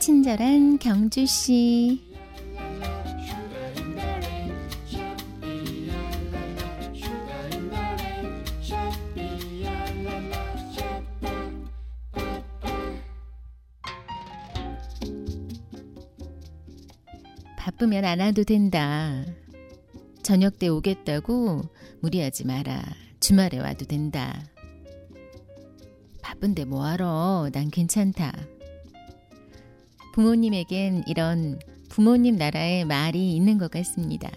친절한 경주 씨. 바쁘면 안 와도 된다. 저녁 때 오겠다고 무리하지 마라. 주말에 와도 된다. 바쁜데 뭐하러? 난 괜찮다. 부모님에겐 이런 부모님 나라의 말이 있는 것 같습니다.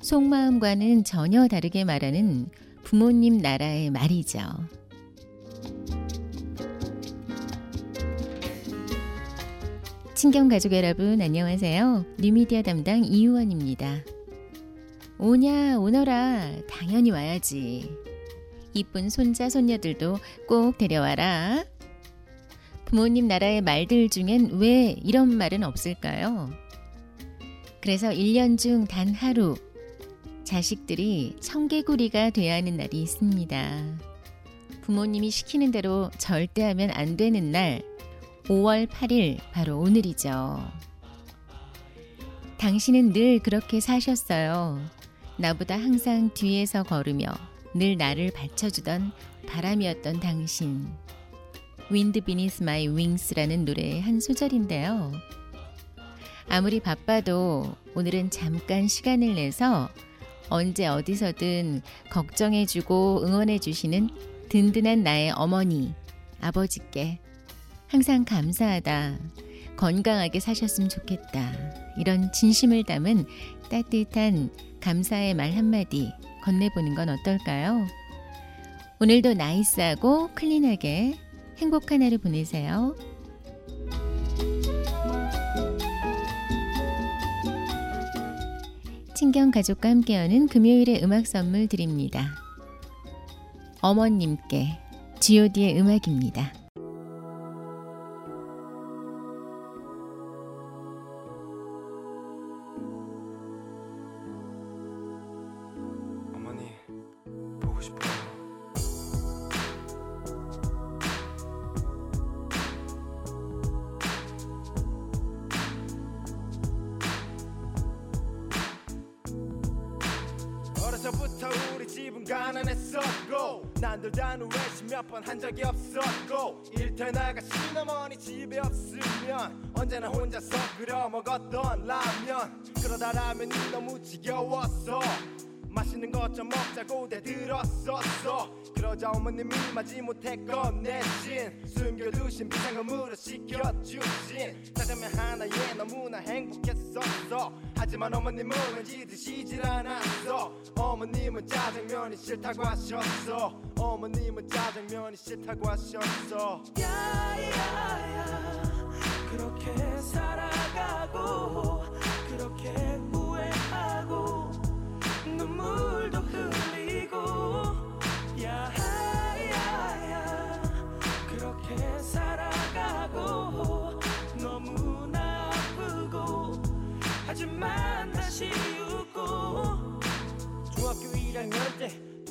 속마음과는 전혀 다르게 말하는 부모님 나라의 말이죠. 친경 가족 여러분 안녕하세요. 뉴미디어 담당 이유원입니다. 오냐 오너라 당연히 와야지. 이쁜 손자 손녀들도 꼭 데려와라. 부모님 나라의 말들 중엔 왜 이런 말은 없을까요? 그래서 1년 중 단 하루 자식들이 청개구리가 돼야 하는 날이 있습니다. 부모님이 시키는 대로 절대 하면 안 되는 날 5월 8일 바로 오늘이죠. 당신은 늘 그렇게 사셨어요. 나보다 항상 뒤에서 걸으며 늘 나를 받쳐주던 바람이었던 당신. Wind Beneath My Wings라는 노래의 한 소절인데요. 아무리 바빠도 오늘은 잠깐 시간을 내서 언제 어디서든 걱정해주고 응원해주시는 든든한 나의 어머니, 아버지께 항상 감사하다. 건강하게 사셨으면 좋겠다. 이런 진심을 담은 따뜻한 감사의 말 한마디 건네보는 건 어떨까요? 오늘도 나이스하고 클린하게 행복한 하루 보내세요. 친경 가족과 함께하는 금요일의 음악 선물 드립니다. 어머님께 god의 음악입니다. 어머니 보고 싶어요. 어려서부터 우리 집은 가난했었고 난들단 외식 몇번 한 적이 없었고 일터 나가신 어머니 집에 없으면 언제나 혼자서 끓여 먹었던 라면. 그러다 라면이 너무 지겨웠어 맛있는 것 좀 먹자고 대들었었어. 그러자 어머님이 마지못해 꺼내신 숨겨두신 비상금으로 시켜주신. 짜장면 하나에 너무나 행복했었어. 하지만 어머님은 왠지 드시질 않았어. 어머님은 짜장면이 싫다고 하셨어. 어머님은 짜장면이 싫다고 하셨어. 야야야 그렇게 살아가고 그렇게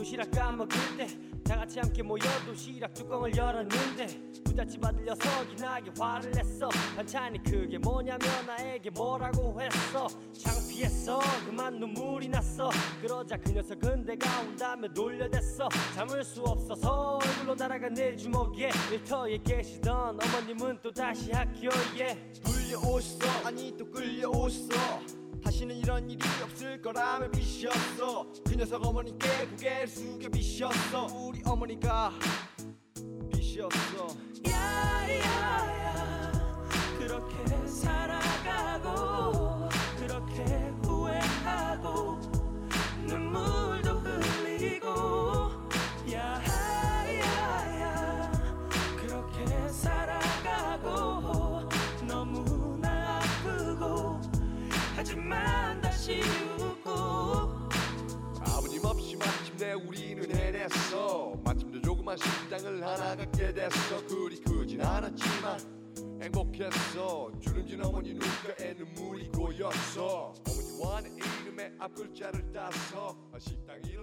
도시락 까먹을 때 다 같이 함께 모여 도시락 뚜껑을 열었는데 부잣집 아들 녀석이 나게 화를 냈어. 반찬이 그게 뭐냐며 나에게 뭐라고 했어. 창피했어. 그만 눈물이 났어. 그러자 그 녀석은 내가 온다며 놀려댔어. 참을 수 없어서 얼굴로 날아간 내 주먹에 일터에 계시던 어머님은 또 다시 학교에 불려오셨어. 아니 또 끌려오셨어 다시는 이런 일이 없을 거라며 비셨어? 그 녀석 어머니께 고개를 숙여 비셨어. 우리 어머니가 비셨어. 야 우리는 해냈어. 마침내 조그만 식당을 하나 갖게 됐어. 그리 크진 않았지만 행복했어. 주름진 어머니 눈가에 눈물이 고였어. 어머니와 내 이름의 앞글자를 따서 식당 이